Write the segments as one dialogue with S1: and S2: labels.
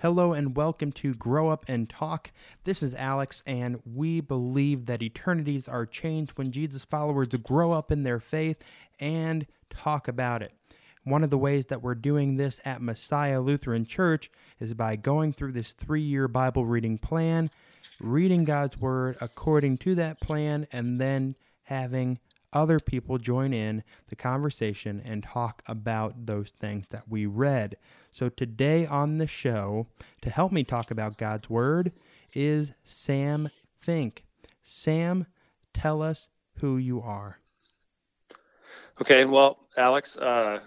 S1: Hello and welcome to Grow Up and Talk. This is Alex, and we believe that eternities are changed when Jesus followers grow up in their faith and talk about it. One of the ways that we're doing this at Messiah Lutheran Church is by going through this three year Bible reading plan, reading God's Word according to that plan, and then having other people join in the conversation and talk about those things that we read. So today on the show, to help me talk about God's Word, is Sam Fink. Sam, tell us who you are.
S2: Okay, well, Alex, uh,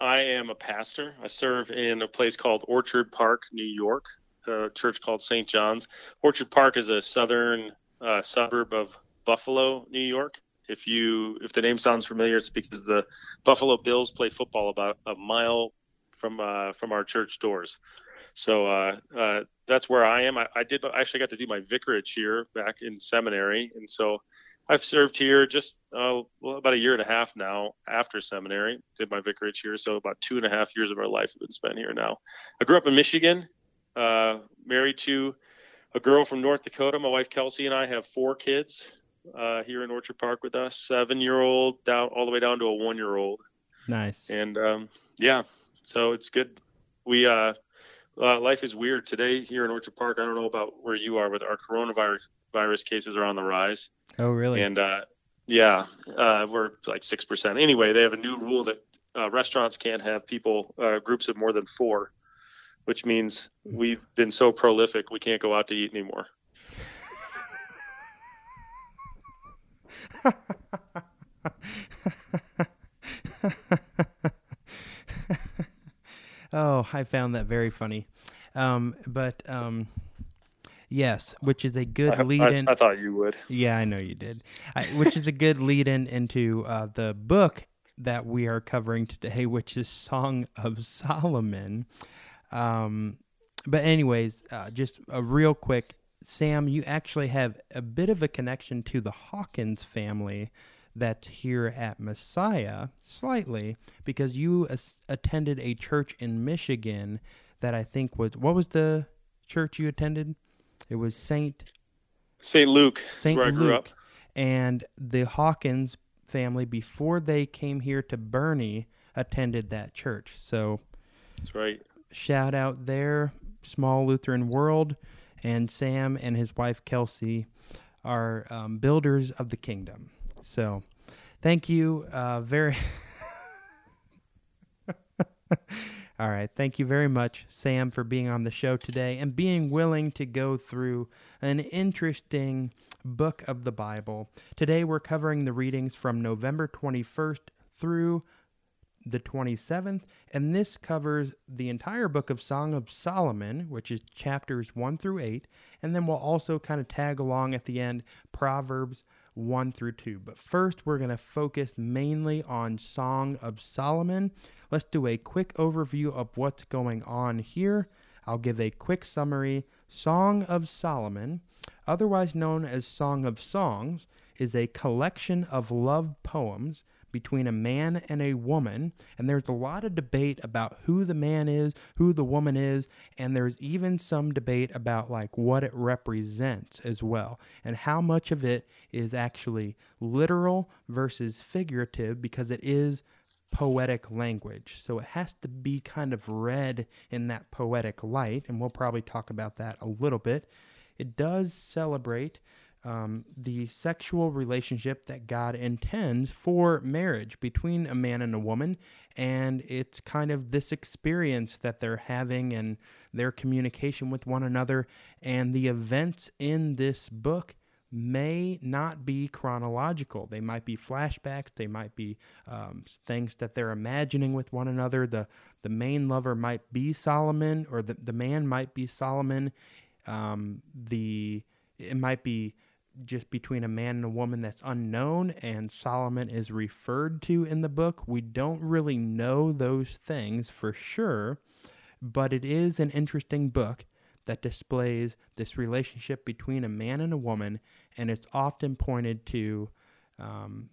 S2: I am a pastor. I serve in a place called Orchard Park, New York, a church called St. John's. Orchard Park is a southern uh, suburb of Buffalo, New York. If you if the name sounds familiar, it's because the Buffalo Bills play football about a mile from uh, from our church doors. So uh, uh, that's where I am. I, I did I actually got to do my vicarage here back in seminary, and so I've served here just uh, about a year and a half now after seminary. Did my vicarage here, so about two and a half years of our life have been spent here now. I grew up in Michigan, uh, married to a girl from North Dakota. My wife Kelsey and I have four kids uh, here in Orchard Park with us. Seven year old down all the way down to a one year old.
S1: Nice.
S2: And um, yeah, so it's good. We uh, uh, life is weird today here in Orchard Park. I don't know about where you are, but our coronavirus virus cases are on the rise.
S1: Oh, really?
S2: And uh, yeah, uh, we're like six percent. Anyway, they have a new rule that uh, restaurants can't have people uh, groups of more than four, which means we've been so prolific we can't go out to eat anymore.
S1: oh, I found that very funny. Um, but um, yes, which is a good
S2: I,
S1: lead
S2: I,
S1: in.
S2: I thought you would.
S1: Yeah, I know you did. I, which is a good lead in into uh, the book that we are covering today, which is Song of Solomon. Um, but anyways, uh, just a real quick, Sam, you actually have a bit of a connection to the Hawkins family that's here at Messiah, slightly, because you as- attended a church in Michigan that I think was what was the church you attended? It was Saint
S2: St. Luke,
S1: St.
S2: where I grew
S1: Luke,
S2: up.
S1: and the Hawkins family before they came here to Bernie attended that church. So
S2: That's right.
S1: shout out there, small Lutheran world, and Sam and his wife Kelsey are um, builders of the kingdom. So thank you uh, very. All right. Thank you very much, Sam, for being on the show today and being willing to go through an interesting book of the Bible. Today, we're covering the readings from November 21st through the 27th, and this covers the entire book of Song of Solomon, which is chapters 1 through 8, and then we'll also kind of tag along at the end Proverbs 1 through 2. But first, we're going to focus mainly on Song of Solomon. Let's do a quick overview of what's going on here. I'll give a quick summary. Song of Solomon, otherwise known as Song of Songs, is a collection of love poems between a man and a woman, and there's a lot of debate about who the man is, who the woman is, and there's even some debate about like what it represents as well, and how much of it is actually literal versus figurative because it is poetic language. So it has to be kind of read in that poetic light, and we'll probably talk about that a little bit. It does celebrate um, the sexual relationship that God intends for marriage between a man and a woman. And it's kind of this experience that they're having and their communication with one another. And the events in this book may not be chronological. They might be flashbacks. They might be um, things that they're imagining with one another. The the main lover might be Solomon, or the the man might be Solomon. Um, the it might be just between a man and a woman that's unknown and Solomon is referred to in the book. We don't really know those things for sure, but it is an interesting book that displays this relationship between a man and a woman, and it's often pointed to um,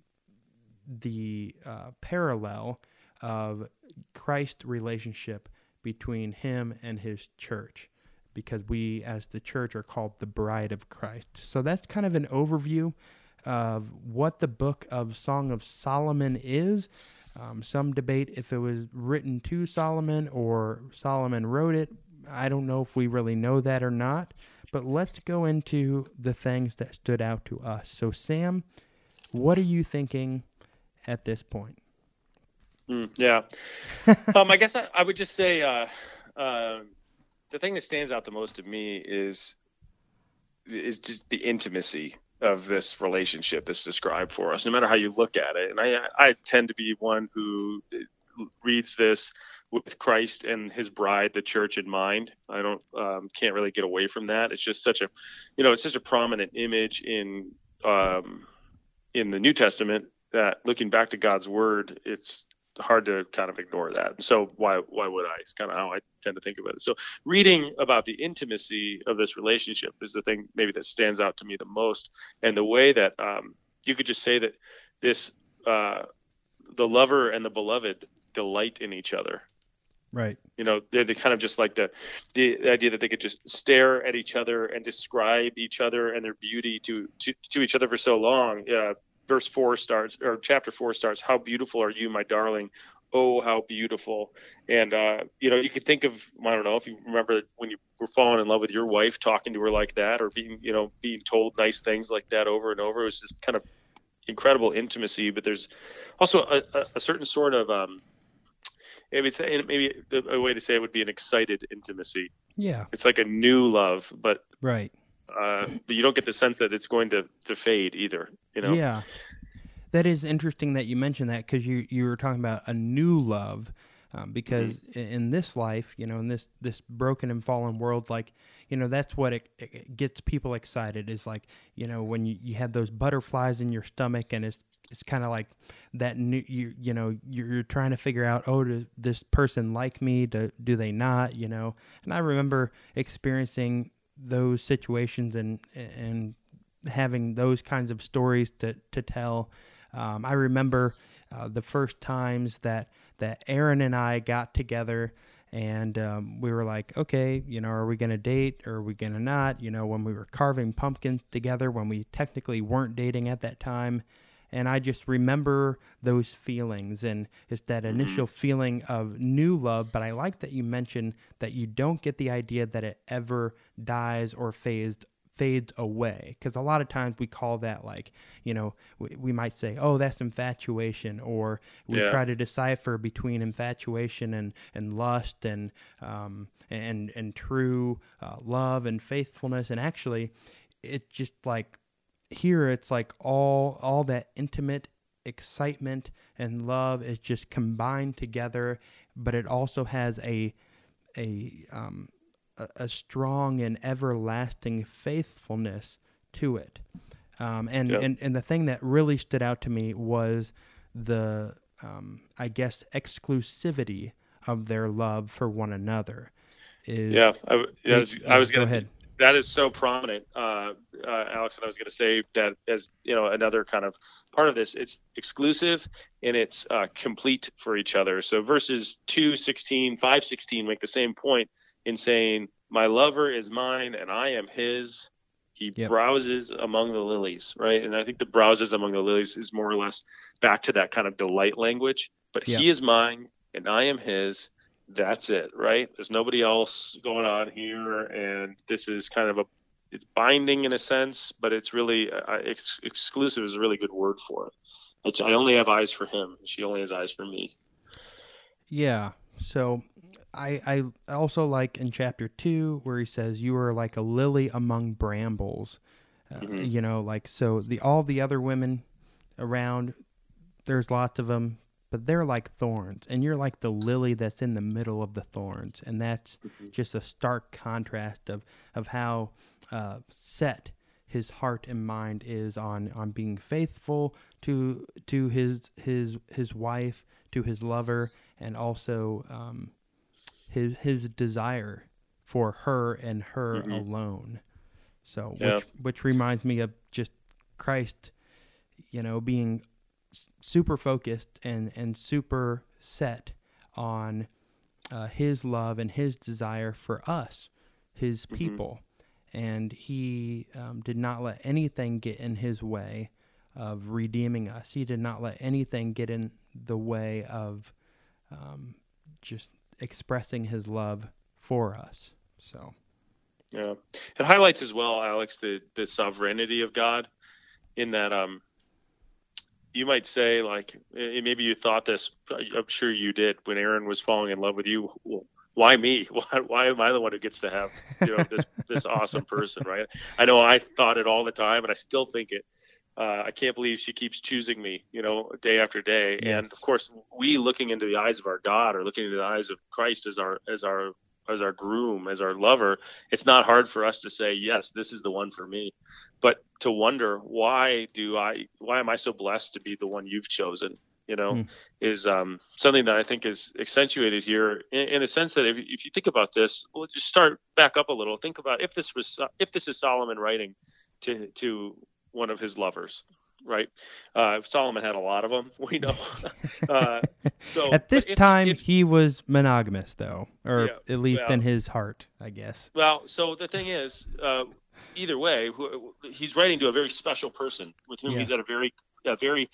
S1: the uh, parallel of Christ's relationship between him and his church because we as the church are called the bride of Christ. So that's kind of an overview of what the book of Song of Solomon is. Um, some debate if it was written to Solomon or Solomon wrote it. I don't know if we really know that or not, but let's go into the things that stood out to us. So, Sam, what are you thinking at this point?
S2: Mm, yeah. um, I guess I, I, would just say uh, uh, the thing that stands out the most to me is is just the intimacy of this relationship that's described for us, no matter how you look at it. And I I tend to be one who reads this with Christ and His bride, the church, in mind. I don't um, can't really get away from that. It's just such a, you know, it's such a prominent image in um, in the New Testament that looking back to God's Word, it's hard to kind of ignore that. So why why would I? It's kind of how I tend to think about it. So reading about the intimacy of this relationship is the thing maybe that stands out to me the most, and the way that um, you could just say that this uh, the lover and the beloved delight in each other
S1: Right.
S2: You know, they're, they're kind of just like the, the idea that they could just stare at each other and describe each other and their beauty to to, to each other for so long. Uh, verse four starts, or chapter four starts. How beautiful are you, my darling? Oh, how beautiful! And uh, you know, you could think of I don't know if you remember when you were falling in love with your wife, talking to her like that, or being you know being told nice things like that over and over. It was just kind of incredible intimacy. But there's also a, a, a certain sort of um, maybe it's maybe a way to say it would be an excited intimacy.
S1: Yeah,
S2: it's like a new love, but
S1: right.
S2: Uh, but you don't get the sense that it's going to, to fade either. You know.
S1: Yeah, that is interesting that you mentioned that because you you were talking about a new love. Um, because mm-hmm. in this life, you know, in this this broken and fallen world, like you know, that's what it, it gets people excited. Is like you know when you, you have those butterflies in your stomach, and it's it's kind of like that new you you know you're, you're, trying to figure out oh does this person like me do, do they not you know and i remember experiencing those situations and and having those kinds of stories to to tell um, i remember uh, the first times that that aaron and i got together and um, we were like, okay, you know, are we going to date or are we going to not? You know, when we were carving pumpkins together, when we technically weren't dating at that time, and I just remember those feelings and it's that mm-hmm. initial feeling of new love. But I like that you mentioned that you don't get the idea that it ever dies or fades fades away because a lot of times we call that like you know we, we might say oh that's infatuation or we yeah. try to decipher between infatuation and and lust and um and and true uh, love and faithfulness and actually it's just like here it's like all all that intimate excitement and love is just combined together but it also has a a um a, a strong and everlasting faithfulness to it um and, and and the thing that really stood out to me was the um i guess exclusivity of their love for one another is
S2: yeah i, I was, I was gonna go ahead that is so prominent, uh, uh, Alex. And I was going to say that as you know, another kind of part of this, it's exclusive and it's uh, complete for each other. So verses 2, 16, 5, 16 make the same point in saying, "My lover is mine, and I am his." He yep. browses among the lilies, right? And I think the browses among the lilies is more or less back to that kind of delight language. But yep. he is mine, and I am his that's it, right? There's nobody else going on here, and this is kind of a it's binding in a sense, but it's really uh, ex- exclusive is a really good word for it. It's, I only have eyes for him. She only has eyes for me.
S1: Yeah. So I I also like in chapter two where he says you are like a lily among brambles. Uh, mm-hmm. You know, like so the all the other women around, there's lots of them but they're like thorns and you're like the lily that's in the middle of the thorns and that's mm-hmm. just a stark contrast of of how uh, set his heart and mind is on on being faithful to to his his his wife to his lover and also um, his his desire for her and her mm-hmm. alone so yeah. which which reminds me of just Christ you know being super focused and and super set on uh, his love and his desire for us, his
S2: Mhm.
S1: people. And he um, did not let anything get in his way of redeeming us. He did not let anything get in the way of um, just expressing his love for us. So,
S2: Yeah, it highlights as well, Alex, the the sovereignty of God, in that um, you might say like eh, maybe you thought this, I'm sure you did when Aaron was falling in love with you. Well, why me? Why, why am I the one who gets to have you know this this awesome person, right? I know I thought it all the time, and I still think it. Uh, I can't believe she keeps choosing me, you know, day after day. And of course, we looking into the eyes of our God, or looking into the eyes of Christ as our as our as our groom, as our lover, it's not hard for us to say, yes, this is the one for me. But to wonder why do I why am I so blessed to be the one you've chosen? You know,
S1: Hmm.
S2: is um, something that I think is accentuated here in, in a sense that if, if you think about this, we'll just start back up a little. Think about if this was if this is Solomon writing to to one of his lovers, right? Uh, Solomon had a lot of them, we know. uh, so
S1: at this
S2: if-
S1: time,
S2: if-
S1: he was monogamous, though, or
S2: Yeah,
S1: at least
S2: well-
S1: in his heart, I guess.
S2: Well, so the thing is, uh, either way, he's writing to a very special person with whom
S1: Yeah.
S2: he's at a very, a very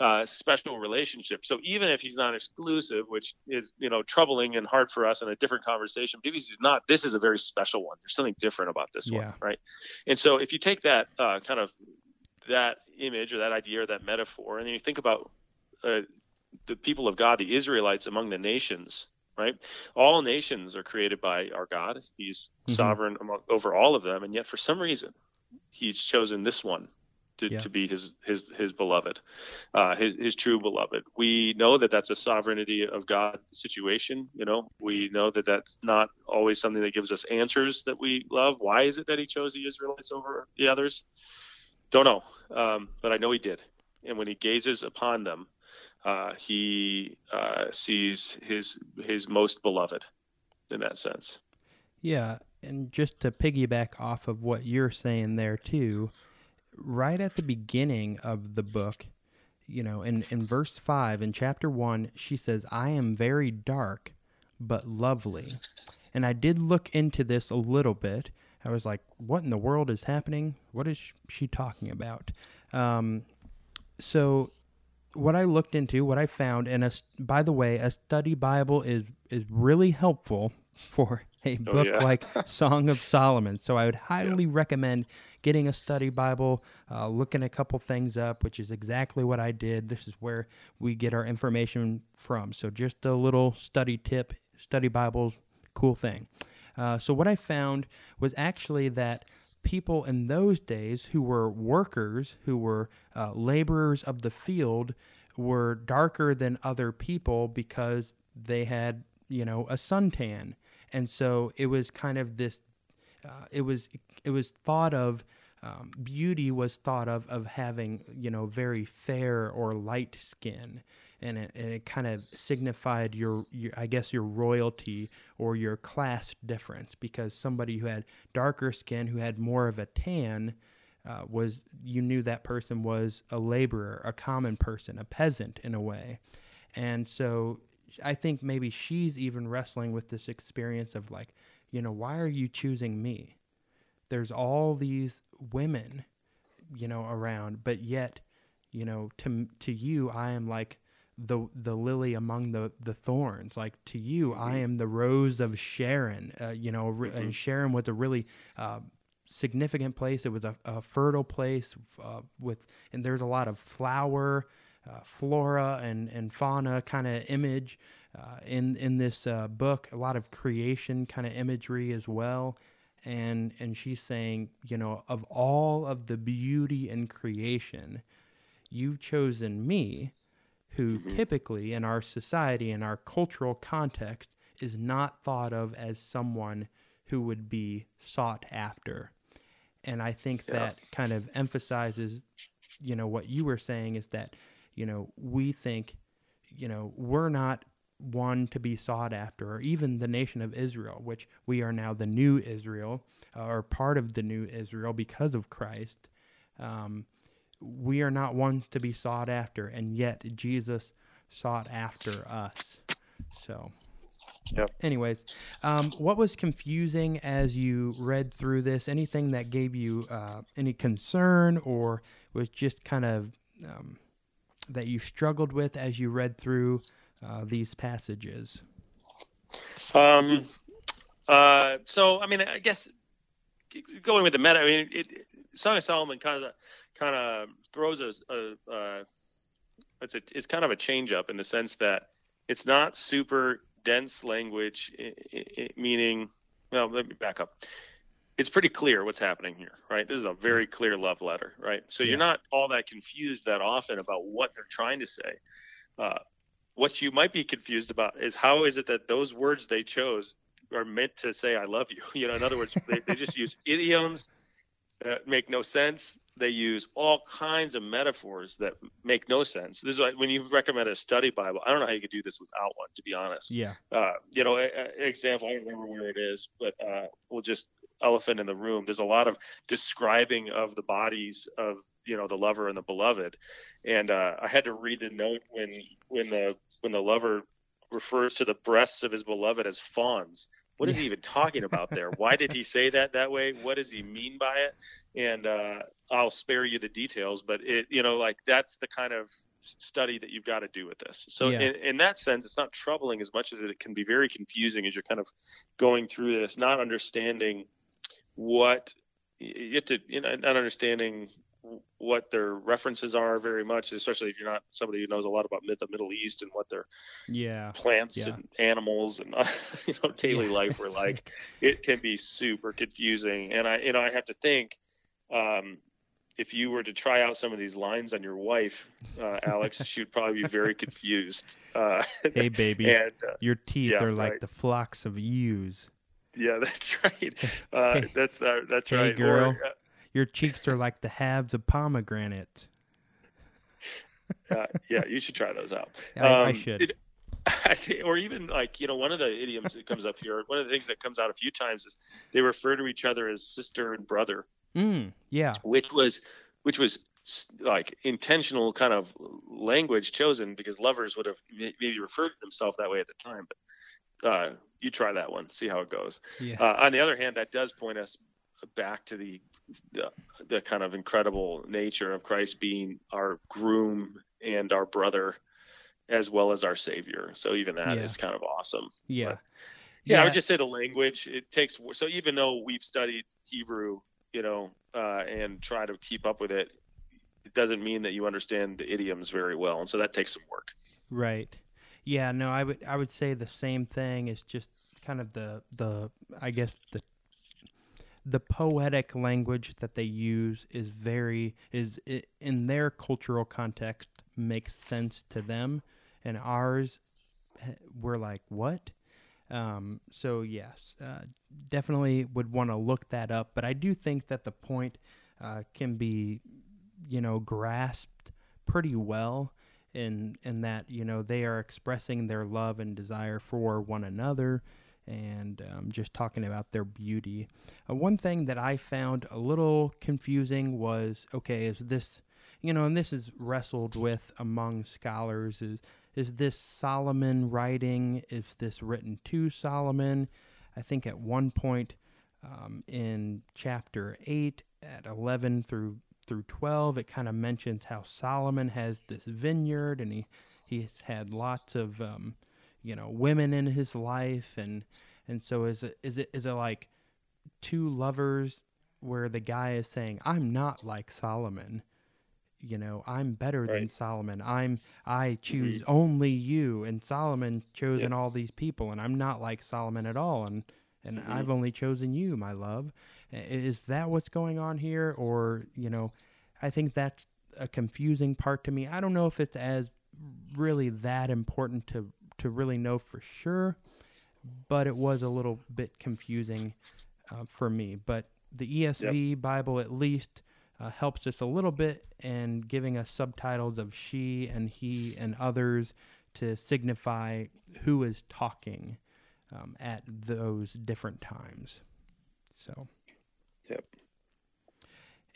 S2: uh, special relationship. So even if he's not exclusive, which is you know troubling and hard for us in a different conversation, because he's not, this is a very special one. There's something different about this
S1: Yeah.
S2: one, right? And so if you take that uh, kind of that image or that idea or that metaphor, and then you think about uh, the people of God, the Israelites among the nations, right? All nations are created by our God. He's
S1: Mhm.
S2: sovereign among, over all of them, and yet for some reason, He's chosen this one to,
S1: Yeah.
S2: to be His His His beloved, uh, His His true beloved. We know that that's a sovereignty of God situation. You know, we know that that's not always something that gives us answers that we love. Why is it that He chose the Israelites over the others? Don't know, um, but I know He did. And when He gazes upon them, uh, he uh, sees his his most beloved in that sense.
S1: Yeah, and just to piggyback off of what you're saying there too, right at the beginning of the book, you know, in, in verse 5 in chapter 1, she says, I am very dark, but lovely. And I did look into this a little bit. I was like, what in the world is happening? What is she talking about? Um, so what I looked into, what I found, and a, by the way, a study Bible is is really helpful for a
S2: Oh,
S1: book
S2: yeah.
S1: like Song of Solomon. So I would highly recommend getting a study Bible, uh, looking a couple things up, which is exactly what I did. This is where we get our information from. So just a little study tip: study Bibles, cool thing. Uh, so what I found was actually that people in those days who were workers, who were uh, laborers of the field, were darker than other people because they had, you know, a suntan, and so it was kind of this. Uh, it was it was thought of. Um, beauty was thought of of having you know very fair or light skin, and it, and it kind of signified your, your I guess your royalty or your class difference because somebody who had darker skin who had more of a tan uh, was you knew that person was a laborer, a common person, a peasant in a way, and so I think maybe she's even wrestling with this experience of like you know why are you choosing me? There's all these women, you know, around, but yet, you know, to to you, I am like the the lily among the the thorns. Like to you, I am the rose of Sharon. Uh, you know, re- and Sharon was a really uh, significant place. It was a, a fertile place uh, with, and there's a lot of flower, uh, flora, and and fauna kind of image uh, in in this uh, book. A lot of creation kind of imagery as well. And and she's saying, you know, of all of the beauty in creation, you've chosen me, who typically in our society, in our cultural context, is not thought of as someone who would be sought after. And I think
S2: Yeah.
S1: that kind of emphasizes, you know, what you were saying is that, you know, we think, you know, we're not one to be sought after, or even the nation of Israel, which we are now the new Israel, uh, or part of the new Israel because of Christ. Um, we are not ones to be sought after, and yet Jesus sought after us. So,
S2: Yep.
S1: Anyways, um, what was confusing as you read through this? Anything that gave you uh, any concern or was just kind of um, that you struggled with as you read through uh, these passages?
S2: Um, uh, so I mean, I guess going with the meta, I mean, it, Song of Solomon kind of kind of throws a, a uh, it's a it's kind of a change up in the sense that it's not super dense language, meaning, well, let me back up. It's pretty clear what's happening here, right? This is a very clear love letter, right? So yeah. you're not all that confused that often about what they're trying to say. Uh, what you might be confused about is how is it that those words they chose are meant to say "I love you"? You know, in other words, they, they just use idioms that make no sense they use all kinds of metaphors that make no sense. This is why when you recommend a study Bible, I don't know how you could do this without one, to be honest.
S1: Yeah.
S2: Uh, you know, example, I don't remember where it is, but uh, we'll just elephant in the room. There's a lot of describing of the bodies of you know the lover and the beloved, and uh, I had to read the note when when the when the lover refers to the breasts of his beloved as fawns what is he even talking about there? Why did he say that that way? What does he mean by it? And uh, I'll spare you the details, but it, you know, like that's the kind of study that you've got to do with this. So yeah. in, in, that sense, it's not troubling as much as it can be very confusing as you're kind of going through this, not understanding what you have to, you know, not understanding what their references are very much, especially if you're not somebody who knows a lot about Myth of the Middle East and what their
S1: yeah
S2: plants
S1: yeah.
S2: and animals and you know daily yeah. life were like. it can be super confusing, and I you know I have to think. Um, if you were to try out some of these lines on your wife, uh, Alex, she'd probably be very confused. Uh,
S1: hey, baby, and, uh, your teeth yeah, are like right. the flocks of ewes.
S2: Yeah, that's right. Uh, hey, that's uh, that's
S1: hey,
S2: right.
S1: girl. Or, uh, your cheeks are like the halves of pomegranate.
S2: uh, yeah, you should try those out.
S1: I, um, I should. It,
S2: I think, or even like you know, one of the idioms that comes up here, one of the things that comes out a few times is they refer to each other as sister and brother.
S1: Mm, yeah.
S2: Which was, which was like intentional kind of language chosen because lovers would have maybe referred to themselves that way at the time. But uh, you try that one, see how it goes.
S1: Yeah.
S2: Uh, on the other hand, that does point us back to the, the, the kind of incredible nature of Christ being our groom and our brother as well as our savior. So even that yeah. is kind of awesome.
S1: Yeah.
S2: But, yeah. yeah. I would just say the language it takes so even though we've studied Hebrew, you know, uh, and try to keep up with it, it doesn't mean that you understand the idioms very well, and so that takes some work.
S1: Right. Yeah. No, I would I would say the same thing. It's just kind of the the I guess the the poetic language that they use is very is in their cultural context makes sense to them. And ours eh, we're like what? Um, so yes uh, definitely would want to look that up. But i do think that the point uh, can be you know grasped pretty well in in that you know they are expressing their love and desire for one another and um, just talking about their beauty. Uh, one thing that I found a little confusing was okay, is this, you know, and this is wrestled with among scholars is is this Solomon writing? Is this written to Solomon? I think at one point um, in chapter 8 at 11 through through 12 it kind of mentions how Solomon has this vineyard and he he's had lots of um, you know women in his life and and so is it is it is it like two lovers where the guy is saying i'm not like solomon you know i'm better right. than solomon i'm i choose mm-hmm. only you and solomon chosen all these people and i'm not like solomon at all and and mm-hmm. i've only chosen you my love is that what's going on here or you know i think that's a confusing part to me i don't know if it's as really that important to to really know for sure, but it was a little bit confusing uh, for me. But the ESV yep. Bible at least uh, helps us a little bit in giving us subtitles of she and he and others to signify who is talking um, at those different times. So,
S2: yep.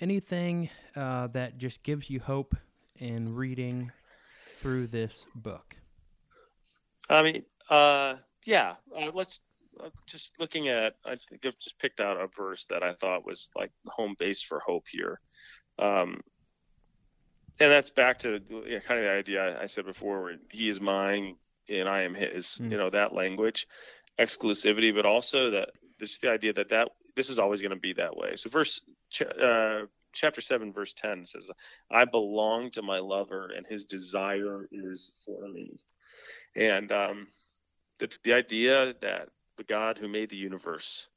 S1: Anything uh, that just gives you hope in reading through this book?
S2: I mean, uh, yeah, uh, let's uh, just looking at. I think I've just picked out a verse that I thought was like home base for hope here. Um, and that's back to yeah, kind of the idea I said before, where he is mine and I am his. Mm. You know that language, exclusivity, but also that there's the idea that that this is always going to be that way. So verse uh, chapter seven, verse ten says, "I belong to my lover, and his desire is for me." And um, the the idea that the God who made the universe,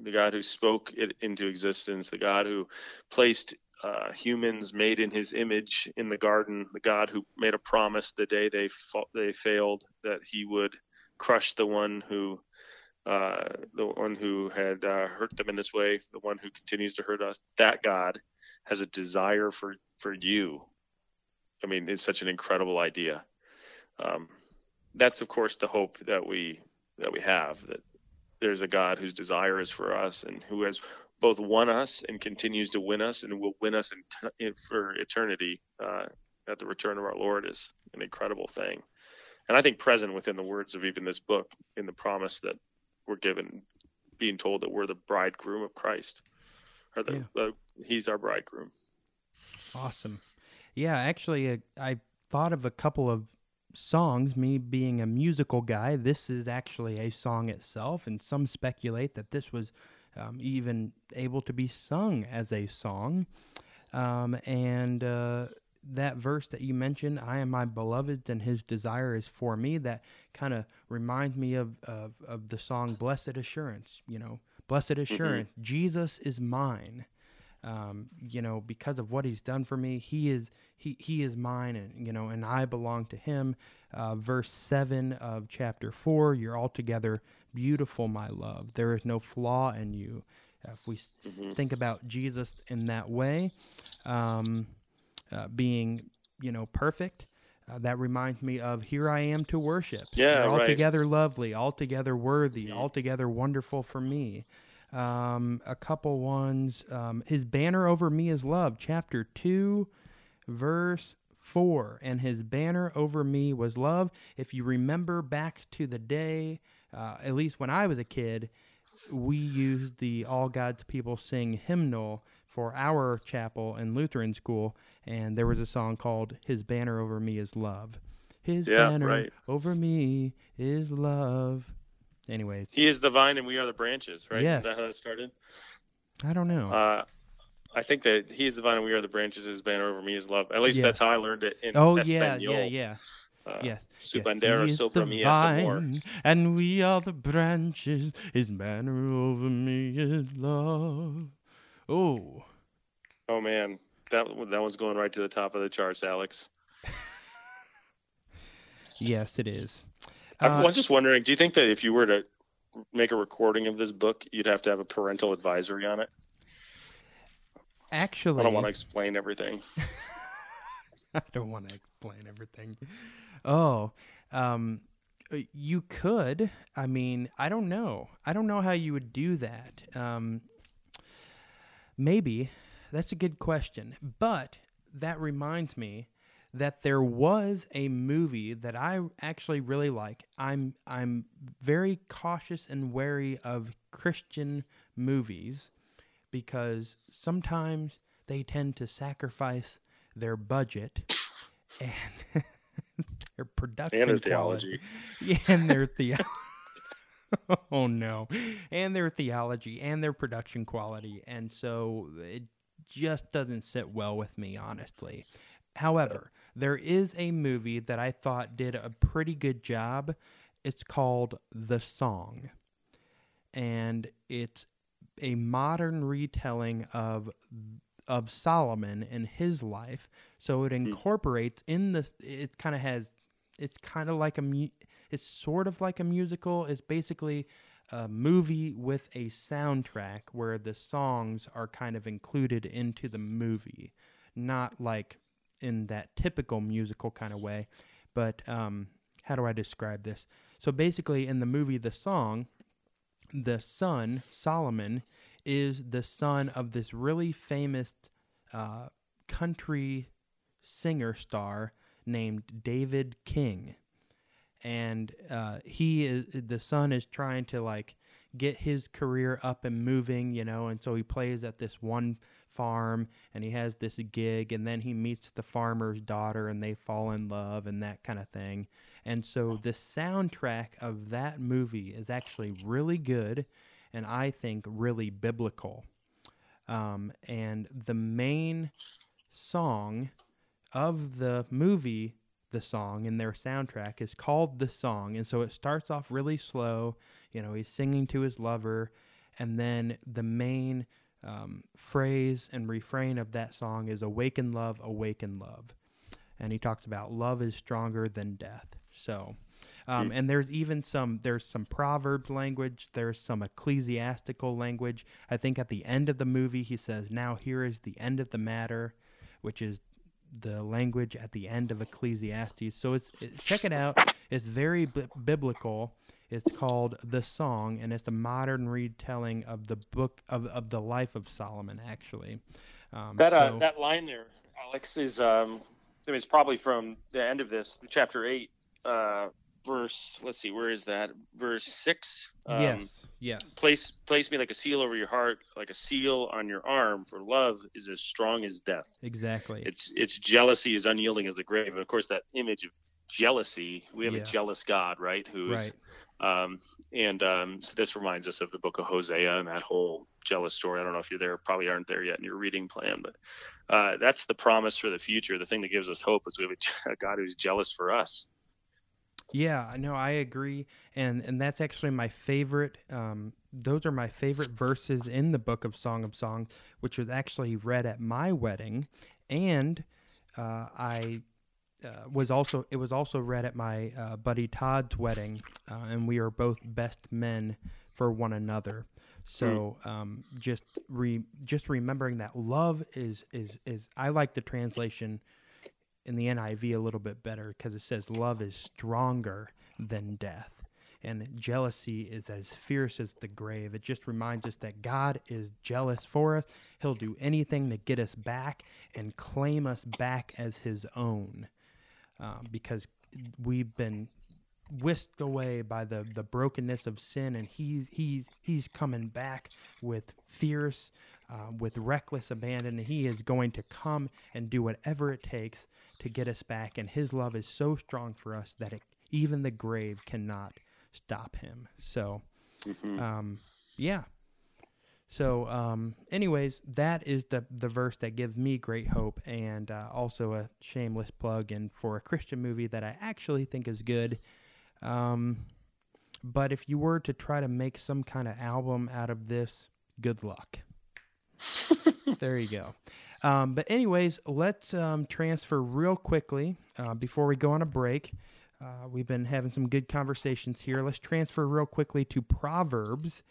S2: the God who spoke it into existence, the God who placed uh, humans made in his image in the garden, the God who made a promise the day they they failed that he would crush the one who uh, the one who had uh, hurt them in this way, the one who continues to hurt us. That God has a desire for for you. I mean, it's such an incredible idea. Um, that's of course the hope that we that we have that there's a God whose desire is for us and who has both won us and continues to win us and will win us in t- in, for eternity uh, at the return of our Lord is an incredible thing. And I think present within the words of even this book in the promise that we're given, being told that we're the bridegroom of Christ, or that yeah. uh, He's our bridegroom.
S1: Awesome. Yeah, actually, uh, I thought of a couple of songs. Me being a musical guy, this is actually a song itself, and some speculate that this was um, even able to be sung as a song. Um, and uh, that verse that you mentioned, I am my beloved and his desire is for me, that kind of reminds me of, of, of, the song Blessed Assurance. You know, Blessed mm-hmm. Assurance, mm-hmm. Jesus is mine. Um, you know, because of what he's done for me, he is he he is mine, and you know, and I belong to him. Uh, verse seven of chapter four: You're altogether beautiful, my love. There is no flaw in you. If we mm-hmm. think about Jesus in that way, um, uh, being you know perfect. Uh, that reminds me of here I am to worship.
S2: Yeah,
S1: You're altogether
S2: right.
S1: lovely, altogether worthy, altogether wonderful for me. Um, a couple ones. Um, his banner over me is love. Chapter two, verse four. And his banner over me was love. If you remember back to the day, uh, at least when I was a kid, we used the All God's People Sing hymnal for our chapel and Lutheran school, and there was a song called "His Banner Over Me Is Love." His yeah, banner right. over me is love. Anyways,
S2: he is the vine and we are the branches, right?
S1: Yes.
S2: Is that how it started?
S1: I don't know.
S2: Uh, I think that he is the vine and we are the branches. His banner over me is love. At least that's how I learned it. In
S1: oh yeah, yeah, yeah.
S2: Uh,
S1: yes.
S2: Su
S1: yes.
S2: bandera
S1: the vine, and we are the branches. His banner over me is love. Oh.
S2: Oh man, that that one's going right to the top of the charts, Alex.
S1: yes, it is.
S2: Uh, I was just wondering, do you think that if you were to make a recording of this book, you'd have to have a parental advisory on it?
S1: Actually,
S2: I don't want to explain everything.
S1: I don't want to explain everything. Oh, um, you could. I mean, I don't know. I don't know how you would do that. Um, maybe that's a good question. But that reminds me that there was a movie that I actually really like. I'm I'm very cautious and wary of Christian movies because sometimes they tend to sacrifice their budget and their production
S2: and their theology.
S1: Yeah, and their theology. oh no. And their theology and their production quality. And so it just doesn't sit well with me, honestly. However, there is a movie that I thought did a pretty good job. It's called The Song. And it's a modern retelling of of Solomon and his life. So it hmm. incorporates in the it kind of has it's kind of like a mu- it's sort of like a musical. It's basically a movie with a soundtrack where the songs are kind of included into the movie, not like in that typical musical kind of way. But um, how do I describe this? So basically, in the movie The Song, the son, Solomon, is the son of this really famous uh, country singer star named David King. and uh, he is the son is trying to like get his career up and moving, you know, and so he plays at this one farm and he has this gig and then he meets the farmer's daughter and they fall in love and that kind of thing. And so the soundtrack of that movie is actually really good and I think really biblical. Um, and the main song of the movie, the song in their soundtrack is called The Song. And so it starts off really slow. You know, he's singing to his lover. And then the main um, phrase and refrain of that song is awaken love awaken love. And he talks about love is stronger than death. So um, and there's even some there's some proverbs language there's some ecclesiastical language. I think at the end of the movie he says now here is the end of the matter which is the language at the end of ecclesiastes. So it's it, check it out. It's very b- biblical it's called The Song, and it's a modern retelling of the book of, of the life of Solomon, actually.
S2: Um, that uh, that line there, Alex, is um, I mean, it's probably from the end of this, chapter eight, uh, verse. Let's see, where is that? Verse six.
S1: Um, yes. Yes.
S2: Place place me like a seal over your heart, like a seal on your arm. For love is as strong as death.
S1: Exactly.
S2: It's it's jealousy is unyielding as the grave, and of course that image of jealousy. We have yeah. a jealous God, right? Who's right. Um, and um, so this reminds us of the book of Hosea and that whole jealous story. I don't know if you're there, probably aren't there yet in your reading plan, but uh, that's the promise for the future. The thing that gives us hope is we have a, God who's jealous for us.
S1: Yeah, no, I agree, and and that's actually my favorite. Um, those are my favorite verses in the book of Song of Songs, which was actually read at my wedding, and uh, I uh, was also it was also read at my uh, buddy Todd's wedding, uh, and we are both best men for one another. So hmm. um, just re just remembering that love is is is I like the translation in the NIV a little bit better because it says love is stronger than death. And jealousy is as fierce as the grave. It just reminds us that God is jealous for us. He'll do anything to get us back and claim us back as his own um, because we've been whisked away by the, the brokenness of sin and he's he's he's coming back with fierce uh, with reckless abandon. He is going to come and do whatever it takes to get us back and his love is so strong for us that it, even the grave cannot stop him. So mm-hmm. um, yeah so, um, anyways, that is the the verse that gives me great hope, and uh, also a shameless plug and for a Christian movie that I actually think is good. Um, but if you were to try to make some kind of album out of this, good luck. there you go. Um, but anyways, let's um, transfer real quickly uh, before we go on a break. Uh, we've been having some good conversations here. Let's transfer real quickly to Proverbs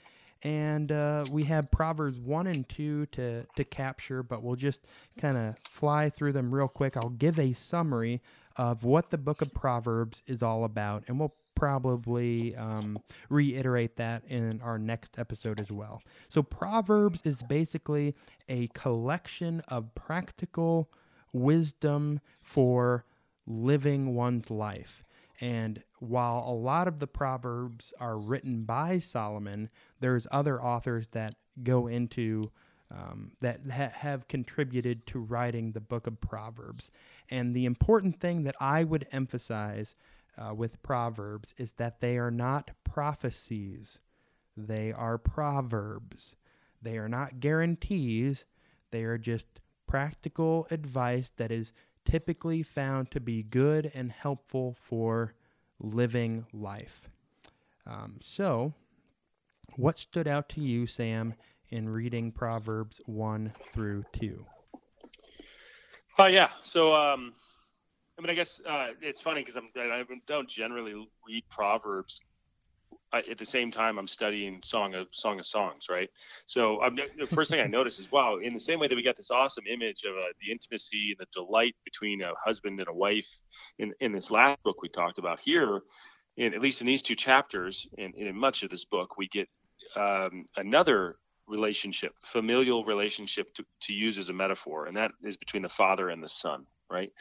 S1: and uh, we have Proverbs one and two to to capture, but we'll just kind of fly through them real quick. I'll give a summary of what the book of Proverbs is all about, and we'll probably um, reiterate that in our next episode as well. So, Proverbs is basically a collection of practical wisdom for living one's life. And while a lot of the Proverbs are written by Solomon, there's other authors that go into um, that ha- have contributed to writing the book of Proverbs. And the important thing that I would emphasize uh, with Proverbs is that they are not prophecies, they are proverbs. They are not guarantees, they are just practical advice that is typically found to be good and helpful for living life. Um, so, what stood out to you, Sam, in reading Proverbs 1 through 2?
S2: Oh, uh, yeah. So, um, I mean, I guess uh, it's funny because I don't generally read Proverbs I, at the same time I'm studying Song of Song of Songs, right? So I'm, the first thing I notice is, wow, in the same way that we got this awesome image of uh, the intimacy and the delight between a husband and a wife in, in this last book we talked about here, in, at least in these two chapters, and, and in much of this book, we get um, another relationship, familial relationship to, to use as a metaphor, and that is between the father and the son, right?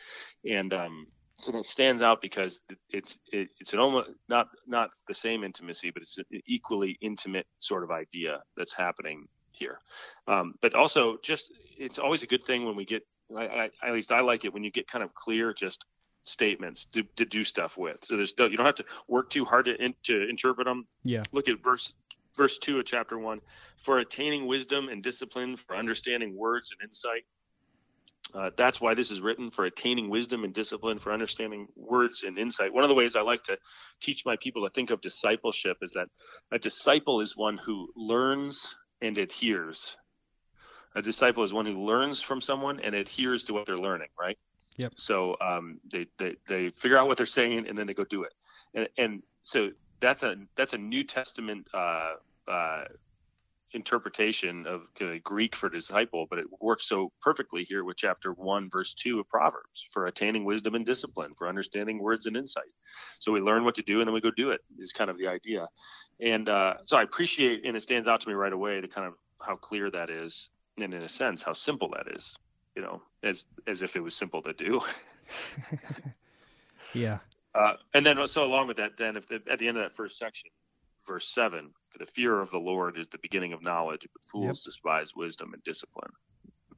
S2: And um, so it stands out because it's it, it's an almost not not the same intimacy, but it's an equally intimate sort of idea that's happening here. Um, but also, just it's always a good thing when we get. I, I, at least I like it when you get kind of clear, just statements to, to do stuff with. So there's no, you don't have to work too hard to in, to interpret them.
S1: Yeah.
S2: Look at verse verse two of chapter one. For attaining wisdom and discipline, for understanding words and insight. Uh, that's why this is written for attaining wisdom and discipline, for understanding words and insight. One of the ways I like to teach my people to think of discipleship is that a disciple is one who learns and adheres. A disciple is one who learns from someone and adheres to what they're learning, right?
S1: Yep.
S2: So um, they, they they figure out what they're saying and then they go do it, and and so that's a that's a New Testament uh, uh, interpretation of the Greek for disciple, but it works so perfectly here with chapter one, verse two of Proverbs for attaining wisdom and discipline, for understanding words and insight. So we learn what to do and then we go do it. Is kind of the idea, and uh, so I appreciate and it stands out to me right away to kind of how clear that is, and in a sense how simple that is you know, as as if it was simple to do.
S1: yeah.
S2: Uh, and then so along with that, then if the, at the end of that first section, verse seven, for the fear of the Lord is the beginning of knowledge, but fools yep. despise wisdom and discipline.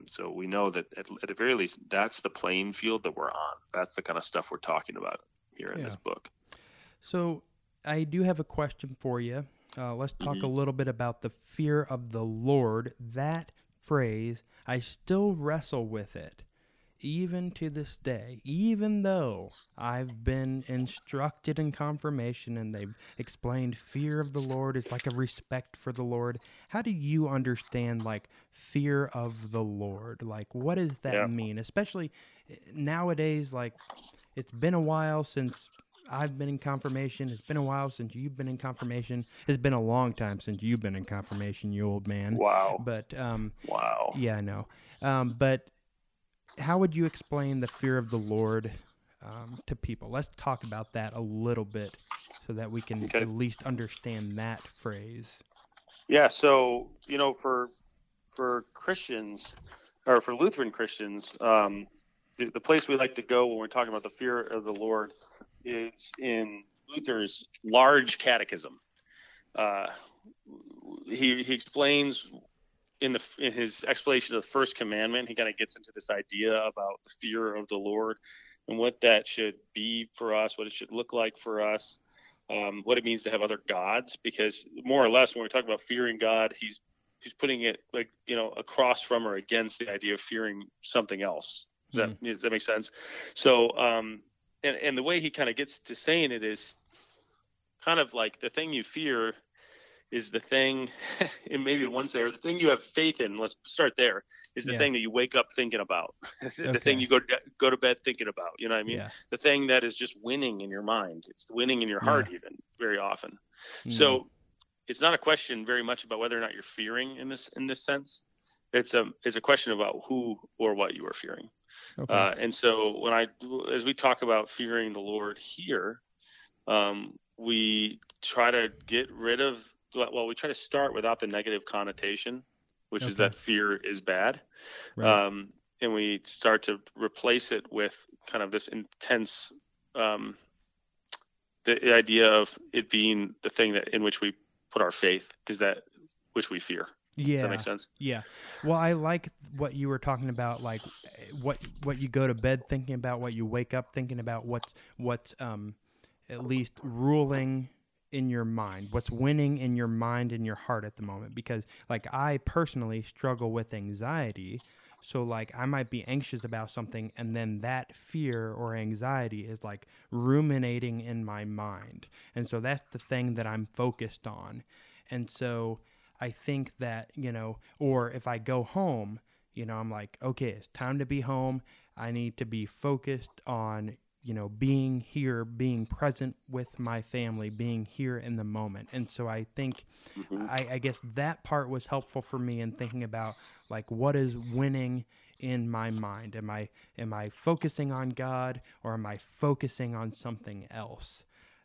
S2: so we know that at, at, the very least, that's the playing field that we're on. That's the kind of stuff we're talking about here in yeah. this book.
S1: So I do have a question for you. Uh, let's talk mm-hmm. a little bit about the fear of the Lord. That phrase, I still wrestle with it, even to this day, even though I've been instructed in confirmation and they've explained fear of the Lord is like a respect for the Lord. How do you understand like fear of the Lord? Like, what does that yeah. mean? Especially eh, nowadays, like, it's been a while since I've been in confirmation. It's been a while since you've been in confirmation. It's been a long time since you've been in confirmation, you old man.
S2: Wow.
S1: But um,
S2: wow.
S1: Yeah, I know. Um, but how would you explain the fear of the Lord um, to people? Let's talk about that a little bit, so that we can okay. at least understand that phrase.
S2: Yeah. So you know, for for Christians or for Lutheran Christians, um, the, the place we like to go when we're talking about the fear of the Lord is in Luther's large catechism. Uh, he, he explains in the in his explanation of the first commandment, he kind of gets into this idea about the fear of the Lord and what that should be for us, what it should look like for us, um, what it means to have other gods. Because more or less, when we talk about fearing God, he's he's putting it like you know across from or against the idea of fearing something else. Does, mm. that, does that make sense? So um, and and the way he kind of gets to saying it is kind of like the thing you fear is the thing and maybe one there, the thing you have faith in let's start there is the yeah. thing that you wake up thinking about the okay. thing you go to, go to bed thinking about you know what i mean yeah. the thing that is just winning in your mind it's winning in your heart yeah. even very often mm. so it's not a question very much about whether or not you're fearing in this in this sense it's a it's a question about who or what you are fearing Okay. Uh, and so when I, as we talk about fearing the Lord here, um, we try to get rid of, well, we try to start without the negative connotation, which okay. is that fear is bad. Right. Um, and we start to replace it with kind of this intense, um, the idea of it being the thing that in which we put our faith is that which we fear.
S1: Yeah, Does
S2: that makes sense.
S1: Yeah. Well, I like what you were talking about, like what what you go to bed thinking about, what you wake up thinking about, what's what's um at least ruling in your mind, what's winning in your mind and your heart at the moment. Because like I personally struggle with anxiety. So like I might be anxious about something and then that fear or anxiety is like ruminating in my mind. And so that's the thing that I'm focused on. And so I think that, you know, or if I go home, you know, I'm like, okay, it's time to be home. I need to be focused on, you know, being here, being present with my family, being here in the moment. And so I think, mm-hmm. I, I guess that part was helpful for me in thinking about like what is winning in my mind. Am I am I focusing on God or am I focusing on something else?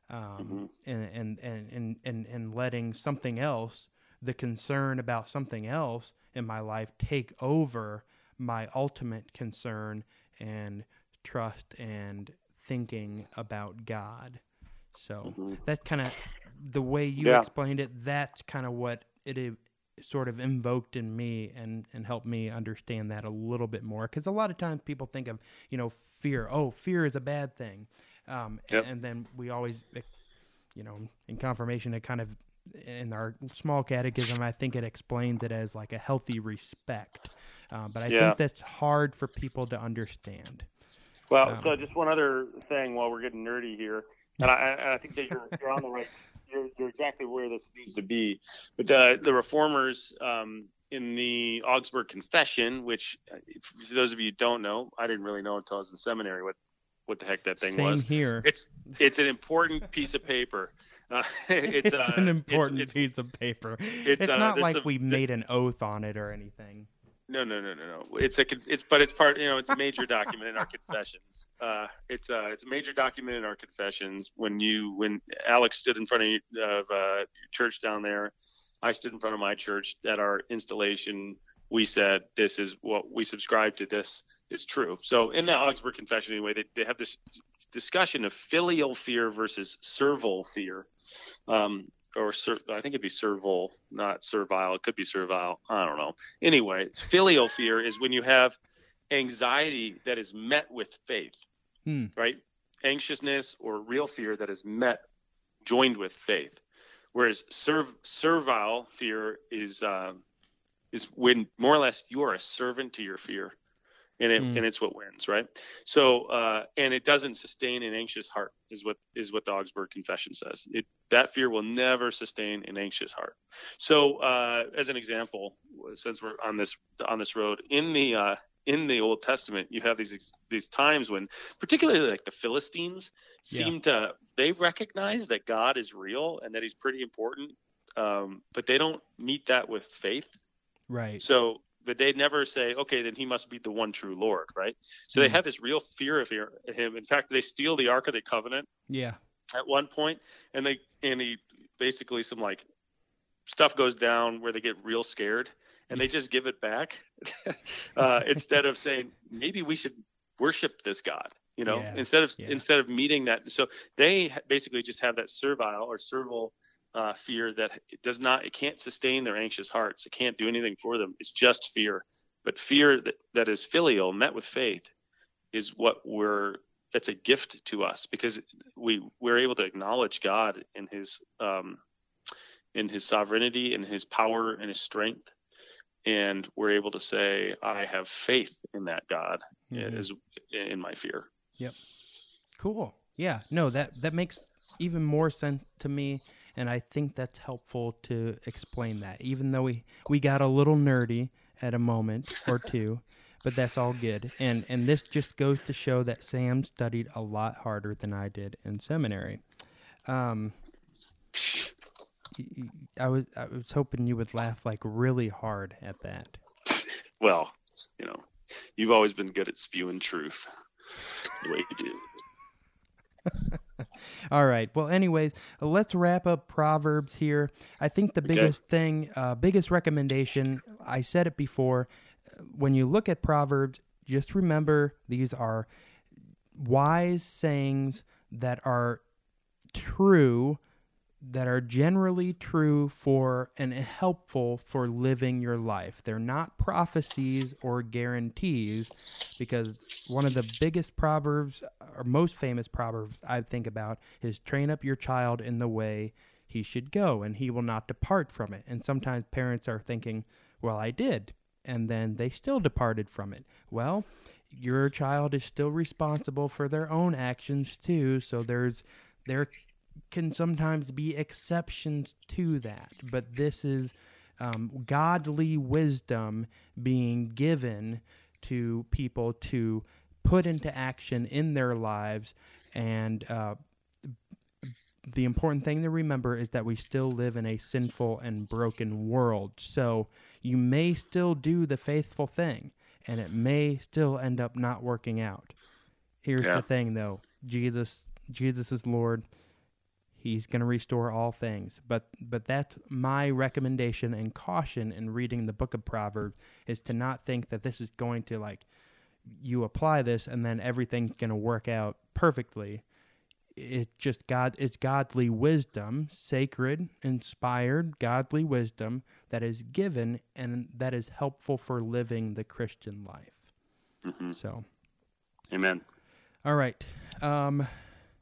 S1: Um, mm-hmm. and, and, and, and, and, and letting something else the concern about something else in my life take over my ultimate concern and trust and thinking about God. So
S2: Mhm.
S1: that kind of the way you
S2: Yeah.
S1: explained it. That's kind of what it sort of invoked in me and and helped me understand that a little bit more. Because a lot of times people think of you know fear. Oh, fear is a bad thing, um,
S2: Yep.
S1: and then we always, you know, in confirmation, it kind of in our small catechism, I think it explains it as like a healthy respect. Uh, but I
S2: Yeah.
S1: think that's hard for people to understand.
S2: Well,
S1: Um,
S2: so just one other thing while we're getting nerdy here, and I, I- I think that you're, you're on the right, you're, you're exactly where this needs to be. But uh, the reformers um, in the Augsburg Confession, which uh, for those of you who don't know, I didn't really know until I was in seminary what what the heck that thing
S1: Same
S2: was.
S1: here.
S2: It's it's an important piece of paper. Uh, it's,
S1: It's,
S2: uh,
S1: an important
S2: It's,
S1: piece of paper.
S2: it's,
S1: It's,
S2: uh,
S1: not like
S2: some-
S1: we made an oath on it or anything.
S2: No, no, no, no, no. It's a, it's, but it's part, you know, it's a major document in our confessions. Uh, it's a, it's a major document in our confessions. When you, when Alex stood in front of, you- of uh, your church down there, I stood in front of my church at our installation. We said, this is what we subscribe to. This is true. So in the Augsburg Confession, anyway, they, they have this discussion of filial fear versus servile fear. Um, or ser- I think it'd be servile, not servile. It could be servile. I don't know. Anyway, filial fear is when you have anxiety that is met with faith,
S1: Hmm.
S2: right? Anxiousness or real fear that is met, joined with faith. Whereas serv- servile fear is uh, is when more or less you are a servant to your fear, and it,
S1: Hmm.
S2: and it's what wins, right? So uh, and it doesn't sustain an anxious heart is what is what the Augsburg Confession says. It that fear will never sustain an anxious heart. So uh, as an example, since we're on this on this road in the uh, in the Old Testament, you have these these times when, particularly like the Philistines,
S1: Yeah.
S2: seem to they recognize that God is real and that He's pretty important, um, but they don't meet that with faith.
S1: Right.
S2: So, but they never say, okay, then He must be the one true Lord, right? So they
S1: Hmm.
S2: have this real fear of Him. In fact, they steal the Ark of the Covenant
S1: Yeah.
S2: at one point, and they and he basically some like stuff goes down where they get real scared and they just give it back uh, instead of saying maybe we should worship this god you know
S1: Yeah,
S2: instead of
S1: yeah.
S2: instead of meeting that so they basically just have that servile or servile uh, fear that it does not it can't sustain their anxious hearts it can't do anything for them it's just fear but fear that, that is filial met with faith is what we're it's a gift to us because we we're able to acknowledge God in his um, in his sovereignty and his power and his strength and we're able to say I have faith in that God
S1: Mhm.
S2: is in my fear. Yep.
S1: Cool. Yeah. No, that that makes even more sense to me, and I think that's helpful to explain that. Even though we we got a little nerdy at a moment or two, but that's all good. And and this just goes to show that Sam studied a lot harder than I did in seminary. Um, I was I was hoping you would laugh like really hard at that.
S2: Well, you know, you've always been good at spewing truth the way you do.
S1: All right. Well, anyways, let's wrap up Proverbs here. I think the
S2: Okay.
S1: biggest thing, uh, biggest recommendation, I said it before. When you look at Proverbs, just remember these are wise sayings that are true, that are generally true for and helpful for living your life. They're not prophecies or guarantees because one of the biggest proverbs or most famous proverbs I think about is train up your child in the way he should go and he will not depart from it. And sometimes parents are thinking, well, I did. And then they still departed from it. Well, your child is still responsible for their own actions too. So there's, there can sometimes be exceptions to that. But this is um, godly wisdom being given to people to put into action in their lives. And uh, the important thing to remember is that we still live in a sinful and broken world. So you may still do the faithful thing, and it may still end up not working out. Here's
S2: Yeah.
S1: the thing, though: Jesus, Jesus is Lord. He's going to restore all things. But but that's my recommendation and caution in reading the book of Proverbs is to not think that this is going to like you apply this and then everything's going to work out perfectly. It just God it's godly wisdom, sacred, inspired, godly wisdom that is given and that is helpful for living the Christian life.
S2: Mm-hmm.
S1: So,
S2: Amen.
S1: all right. Um,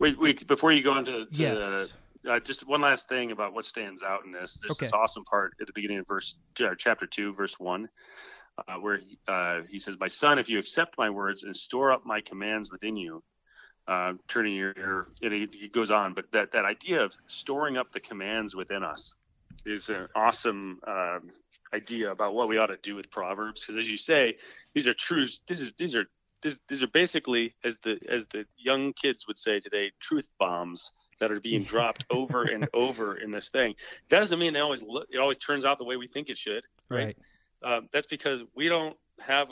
S2: Wait, wait. Before you go into to
S1: yes.
S2: uh, just one last thing about what stands out in this. There's this
S1: Okay.
S2: awesome part at the beginning of verse uh, chapter two, verse one, uh, where he, uh, he says, "My son, if you accept my words and store up my commands within you." Uh, turning your ear, and he, he goes on, but that, that idea of storing up the commands within us is an awesome um, idea about what we ought to do with Proverbs. Because as you say, these are truths. This is these are these, these are basically, as the as the young kids would say today, truth bombs that are being dropped over and over in this thing. That doesn't mean they always look. It always turns out the way we think it should.
S1: right.
S2: Um, that's because we don't have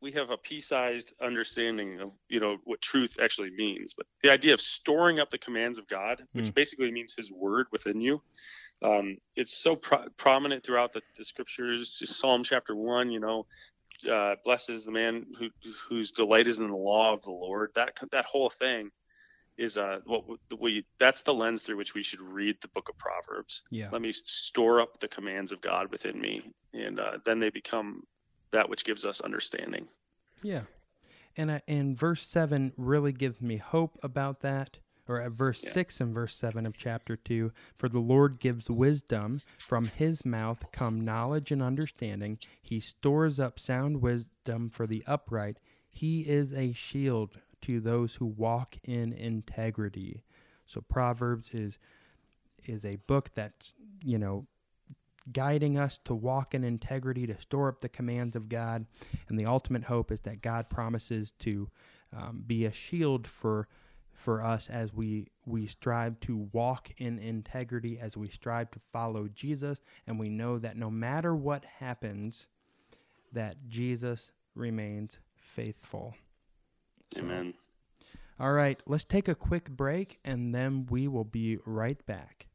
S2: we have a pea-sized understanding of you know what truth actually means. But the idea of storing up the commands of God, which
S1: Mm.
S2: basically means His word within you, um, it's so pro- prominent throughout the, the scriptures. Psalm chapter one, you know, uh, blessed is the man who whose delight is in the law of the Lord. That that whole thing is uh what we that's the lens through which we should read the book of Proverbs
S1: Yeah.
S2: let me store up the commands of God within me, and uh, then they become that which gives us understanding.
S1: Yeah. And I, and verse 7 really gives me hope about that. Or at verse
S2: Yeah.
S1: 6 and verse 7 of chapter 2 For the Lord gives wisdom, from his mouth come knowledge and understanding. He stores up sound wisdom for the upright. He is a shield to those who walk in integrity. So Proverbs is is a book that's, you know, guiding us to walk in integrity, to store up the commands of God. And the ultimate hope is that God promises to um, be a shield for for us as we we strive to walk in integrity, as we strive to follow Jesus, and we know that no matter what happens, that Jesus remains faithful. So-
S2: Amen.
S1: All right, let's take a quick break, and then we will be right back.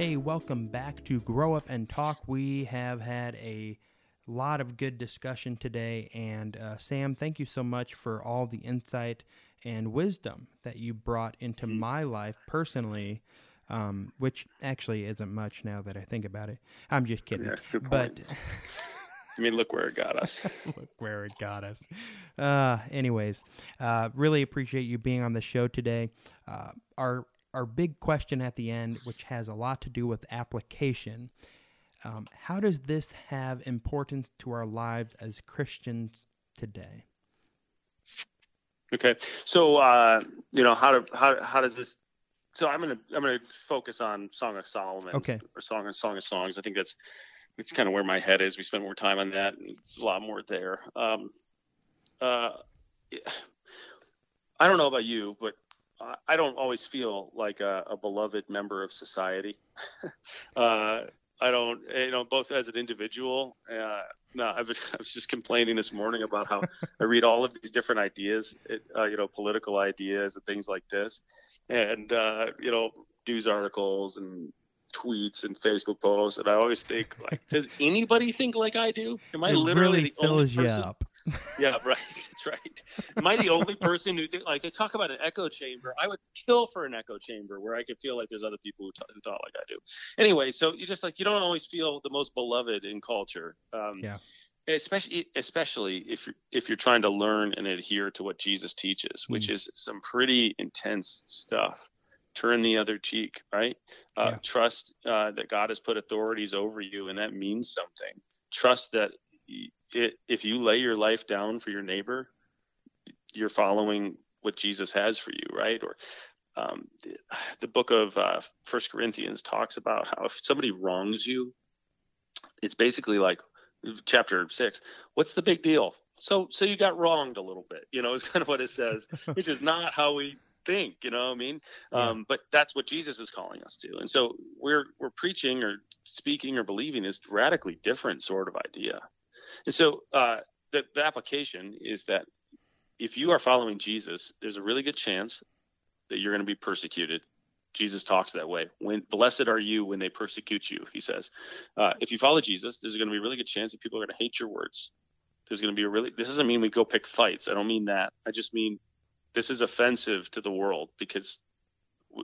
S1: Hey, welcome back to Grow Up and Talk. We have had a lot of good discussion today, and uh, Sam, thank you so much for all the insight and wisdom that you brought into
S2: Mhm.
S1: my life personally, um, which actually isn't much now that I think about it. I'm just kidding,
S2: Yeah,
S1: but.
S2: I mean, look where it got us.
S1: look where it got us. Uh, anyways, uh, really appreciate you being on the show today. Uh, our our big question at the end, which has a lot to do with application. Um, how does this have importance to our lives as Christians today?
S2: Okay, so uh, you know how to how how does this? So I'm gonna I'm gonna focus on Song of Solomon.
S1: Okay.
S2: Or Song of Song of Songs. I think that's it's kind of where my head is. We spend more time on that. And there's a lot more there. Um, uh, I don't know about you, but I- I don't always feel like a, a beloved member of society. uh, I don't, you know, both as an individual. Uh, no, I was, I was just complaining this morning about how I read all of these different ideas, it, uh, you know, political ideas and things like this, and uh, you know, news articles and tweets and Facebook posts, and I always think like, does anybody think like I do? Am I
S1: it
S2: literally
S1: really
S2: the only
S1: fills you
S2: person?
S1: up.
S2: Yeah, right. That's right. Am I the only person who think like they talk about an echo chamber? I would kill for an echo chamber where I could feel like there's other people who, t- who thought like I do. Anyway, so you just like you don't always feel the most beloved in culture. Um,
S1: Yeah.
S2: Especially, especially if you're if you're trying to learn and adhere to what Jesus teaches, which
S1: Mm.
S2: is some pretty intense stuff. Turn the other cheek, right? Uh,
S1: Yeah.
S2: Trust uh, that God has put authorities over you, and that means something. Trust that it, if you lay your life down for your neighbor, you're following what Jesus has for you, right? Or um, the, the book of uh, First Corinthians talks about how if somebody wrongs you, it's basically like chapter six. What's the big deal? So, so you got wronged a little bit, you know, is kind of what it says, which is not how we think, you know what I mean?
S1: Yeah.
S2: Um, but that's what Jesus is calling us to. And so we're we're preaching or speaking or believing is radically different sort of idea. And so uh, the, the application is that if you are following Jesus, there's a really good chance that you're going to be persecuted. Jesus talks that way. When blessed are you when they persecute you, he says. Uh, if you follow Jesus, there's going to be a really good chance that people are going to hate your words. There's going to be a really. This doesn't mean we go pick fights. I don't mean that. I just mean this is offensive to the world because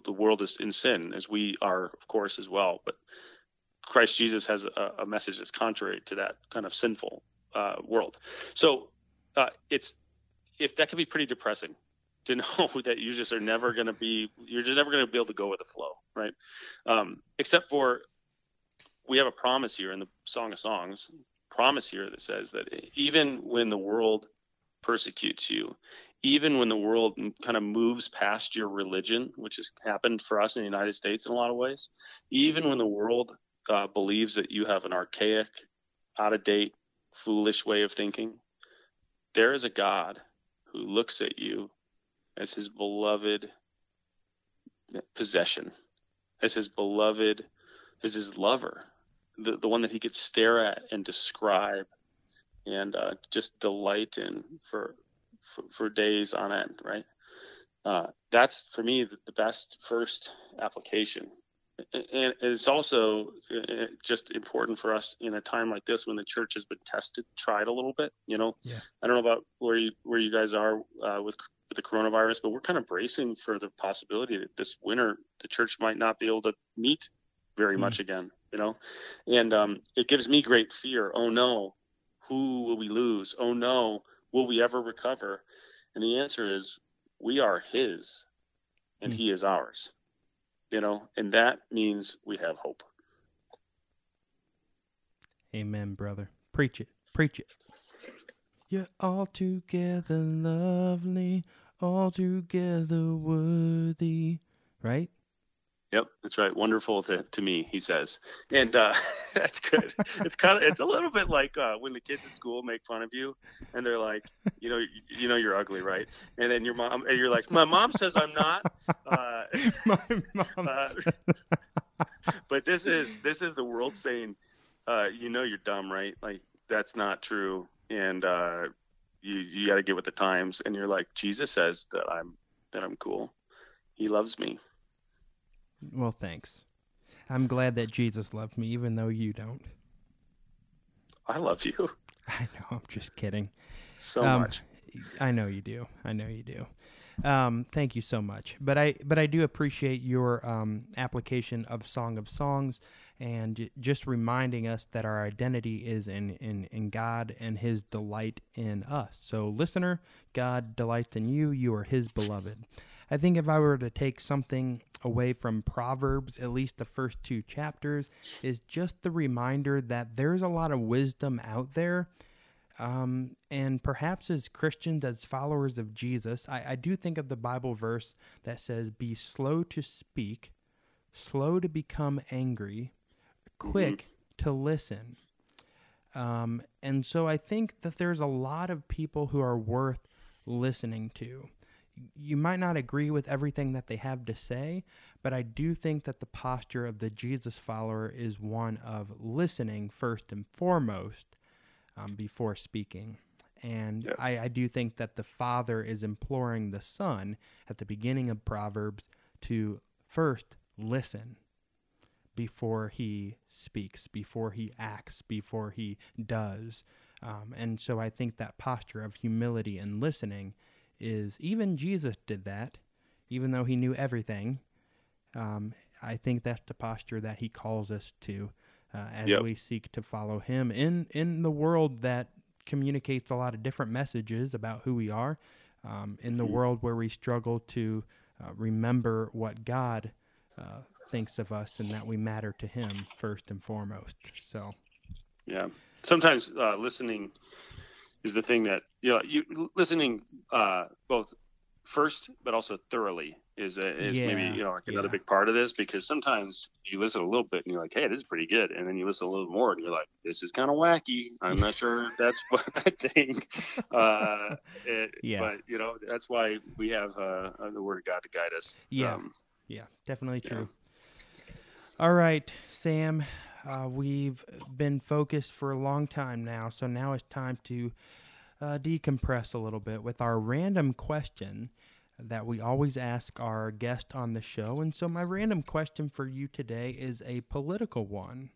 S2: the world is in sin, as we are, of course, as well. But Christ Jesus has a, a message that's contrary to that kind of sinful uh, world. So uh, it's if that can be pretty depressing to know that you just are never going to be you're just never going to be able to go with the flow, right? Um, except for we have a promise here in the Song of Songs, promise here that says that even when the world persecutes you, even when the world kind of moves past your religion, which has happened for us in the United States in a lot of ways, even when the world uh, believes that you have an archaic, out of date, foolish way of thinking, there is a God who looks at you as his beloved possession, as his beloved, as his lover, the, the one that he could stare at and describe and uh, just delight in for, for, for days on end, right? Uh, that's for me the, the best first application and it's also uh, just important for us in a time like this when the church has been tested, tried a little bit. You know,
S1: yeah.
S2: I don't know about where you where you guys are uh, with with the coronavirus, but we're kind of bracing for the possibility that this winter the church might not be able to meet very mm. much again. You know, and um, it gives me great fear. Oh no, who will we lose? Oh no, will we ever recover? And the answer is we are His, and mm. He is ours you know, and that means we have hope.
S1: Amen, brother. Preach it. Preach it. You're all together lovely, all together worthy. Right?
S2: Yep, that's right. Wonderful to, to me, he says, and uh, that's good. It's kind of it's a little bit like uh, when the kids at school make fun of you, and they're like, you know, you, you know, you're ugly, right? And then your mom, and you're like, my mom says I'm not. Uh, my mom. Uh, but this is this is the world saying, uh, you know, you're dumb, right? Like that's not true, and uh, you you got to get with the times. And you're like, Jesus says that I'm that I'm cool. He loves me.
S1: Well, thanks. I'm glad that Jesus loved me, even though you don't.
S2: I love you.
S1: I know. I'm just kidding.
S2: So um, much.
S1: I know you do. I know you do. Um, thank you so much. But I but I do appreciate your um, application of Song of Songs and just reminding us that our identity is in, in, in God and His delight in us. So, listener, God delights in you. You are His beloved. I think if I were to take something away from Proverbs, at least the first two chapters, is just the reminder that there's a lot of wisdom out there. Um, and perhaps as Christians, as followers of Jesus, I, I do think of the Bible verse that says, Be slow to speak, slow to become angry, quick mm-hmm. to listen. Um, and so I think that there's a lot of people who are worth listening to you might not agree with everything that they have to say, but I do think that the posture of the Jesus follower is one of listening first and foremost um, before speaking. And. I, I do think that the Father is imploring the Son at the beginning of Proverbs to first listen before he speaks, before he acts, before he does. Um, and so I think that posture of humility and listening is even Jesus did that, even though he knew everything. Um, I think that's the posture that he calls us to uh, as yep. we seek to follow him in in the world that communicates a lot of different messages about who we are. Um, in the mm-hmm. world where we struggle to uh, remember what God uh, thinks of us and that we matter to Him first and foremost. So,
S2: yeah, sometimes uh, listening is the thing that you know you listening uh, both first but also thoroughly is a, is
S1: Yeah,
S2: maybe you know like another
S1: yeah.
S2: big part of this because sometimes you listen a little bit and you're like, hey, this is pretty good, and then you listen a little more and you're like, this is kind of wacky. I'm not sure that's what I think. Uh, it,
S1: Yeah.
S2: But you know that's why we have uh, the Word of God to guide us.
S1: Yeah.
S2: Um,
S1: Yeah, definitely
S2: Yeah.
S1: true. All right, Sam. Uh, we've been focused for a long time now, so now it's time to uh, decompress a little bit with our random question that we always ask our guest on the show. And so, my random question for you today is a political one.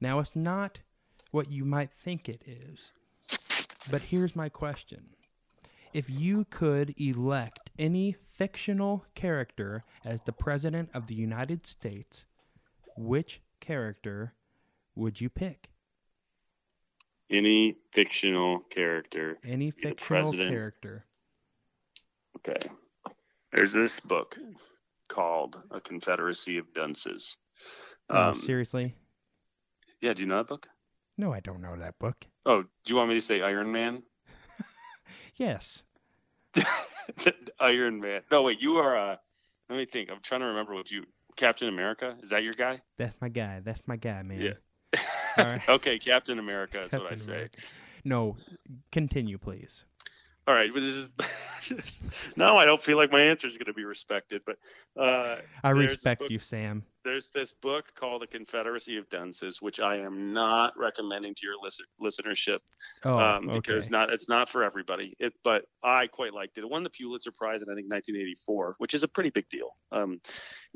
S1: Now, it's not what you might think it is, but here's my question if you could elect any fictional character as the president of the United States, which character would you pick?
S2: any fictional character.
S1: Any fictional character.
S2: Okay. There's this book called A Confederacy of Dunces.
S1: Oh,
S2: Um,
S1: seriously?
S2: yeah, do you know that book?
S1: No, I don't know that book.
S2: Oh, do you want me to say Iron Man?
S1: Yes.
S2: Iron Man. No, wait, you are. Uh, let me think. I'm trying to remember what you. Captain America. Is that your guy?
S1: That's my guy. That's my guy, man.
S2: Yeah.
S1: All right.
S2: okay, Captain America is what I say.
S1: America. No, continue, please.
S2: All right, but this is now I don't feel like my answer is going to be respected, but uh,
S1: I respect
S2: book-
S1: you, Sam.
S2: There's this book called The Confederacy of Dunces, which I am not recommending to your listen- listenership
S1: Oh,
S2: um,
S1: okay.
S2: because not it's not for everybody. It, but I quite liked it. It won the Pulitzer Prize in I think 1984, which is a pretty big deal. Um,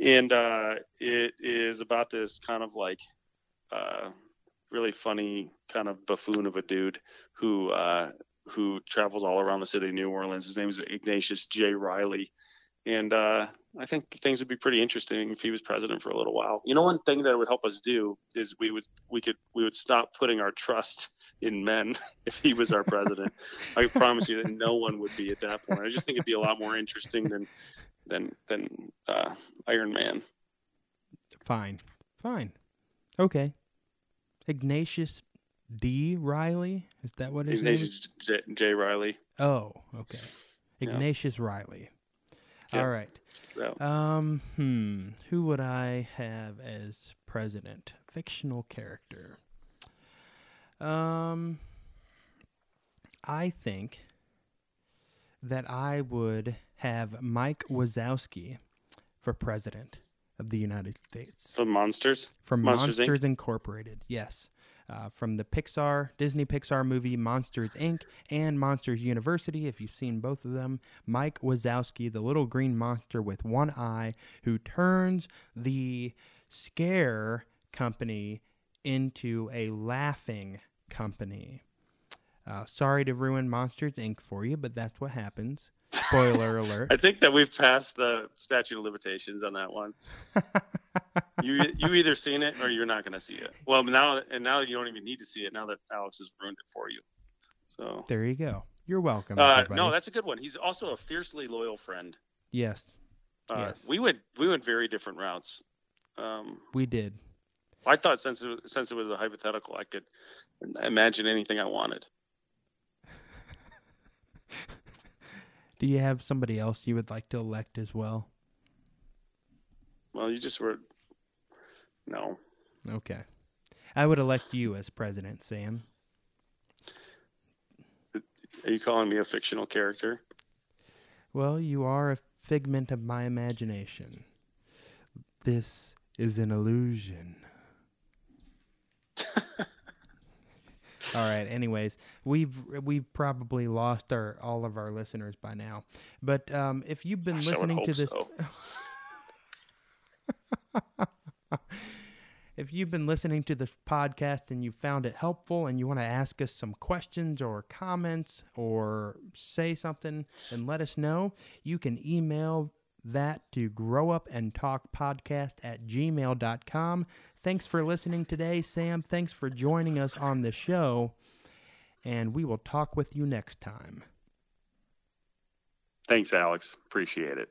S2: and uh, it is about this kind of like uh, really funny kind of buffoon of a dude who uh, who travels all around the city of New Orleans. His name is Ignatius J. Reilly. And uh, I think things would be pretty interesting if he was president for a little while. You know, one thing that would help us do is we would we could we would stop putting our trust in men if he was our president. I promise you that no one would be at that point. I just think it'd be a lot more interesting than than than uh, Iron Man.
S1: Fine. Fine. Okay. Ignatius D. Reilly? Is that what his name is?
S2: Ignatius J, J. Reilly.
S1: Oh, okay.
S2: Yeah.
S1: Ignatius Reilly.
S2: Yeah.
S1: All right.
S2: So,
S1: Um, hmm. Who would I have as president? Fictional character. Um, I think that I would have Mike Wazowski for president of the United States
S2: from Monsters.
S1: from
S2: Monsters,
S1: Monsters,
S2: Inc.?
S1: Incorporated. Yes, uh, from the Pixar Disney Pixar movie Monsters Inc. and Monsters University. If you've seen both of them, Mike Wazowski, the little green monster with one eye, who turns the scare company into a laughing company. Uh, sorry to ruin Monsters Inc. for you, but that's what happens. Spoiler alert.
S2: I think that we've passed the statute of limitations on that one. you you either seen it or you're not going to see it. Well, now and now you don't even need to see it now that Alex has ruined it for you. So
S1: there you go. You're welcome.
S2: uh, no, that's a good one. He's also a fiercely loyal friend.
S1: yes,
S2: Uh,
S1: Yes.
S2: We went we went very different routes. Um,
S1: we did.
S2: I thought since it, since it was a hypothetical, I could imagine anything I wanted.
S1: Do you have somebody else you would like to elect as well?
S2: Well, you just were no.
S1: Okay. I would elect you as president, Sam.
S2: Are you calling me a fictional character?
S1: Well, you are a figment of my imagination. This is an illusion. all right. Anyways, we've we've probably lost our all of our listeners by now. But um, if you've been
S2: Gosh,
S1: listening to this,
S2: so.
S1: if you've been listening to this podcast and you found it helpful and you want to ask us some questions or comments or say something and let us know, you can email that to growupandtalkpodcast at gmail.com. Thanks for listening today, Sam. Thanks for joining us on the show. And we will talk with you next time.
S2: Thanks, Alex. Appreciate it.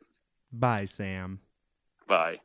S1: Bye, Sam.
S2: Bye.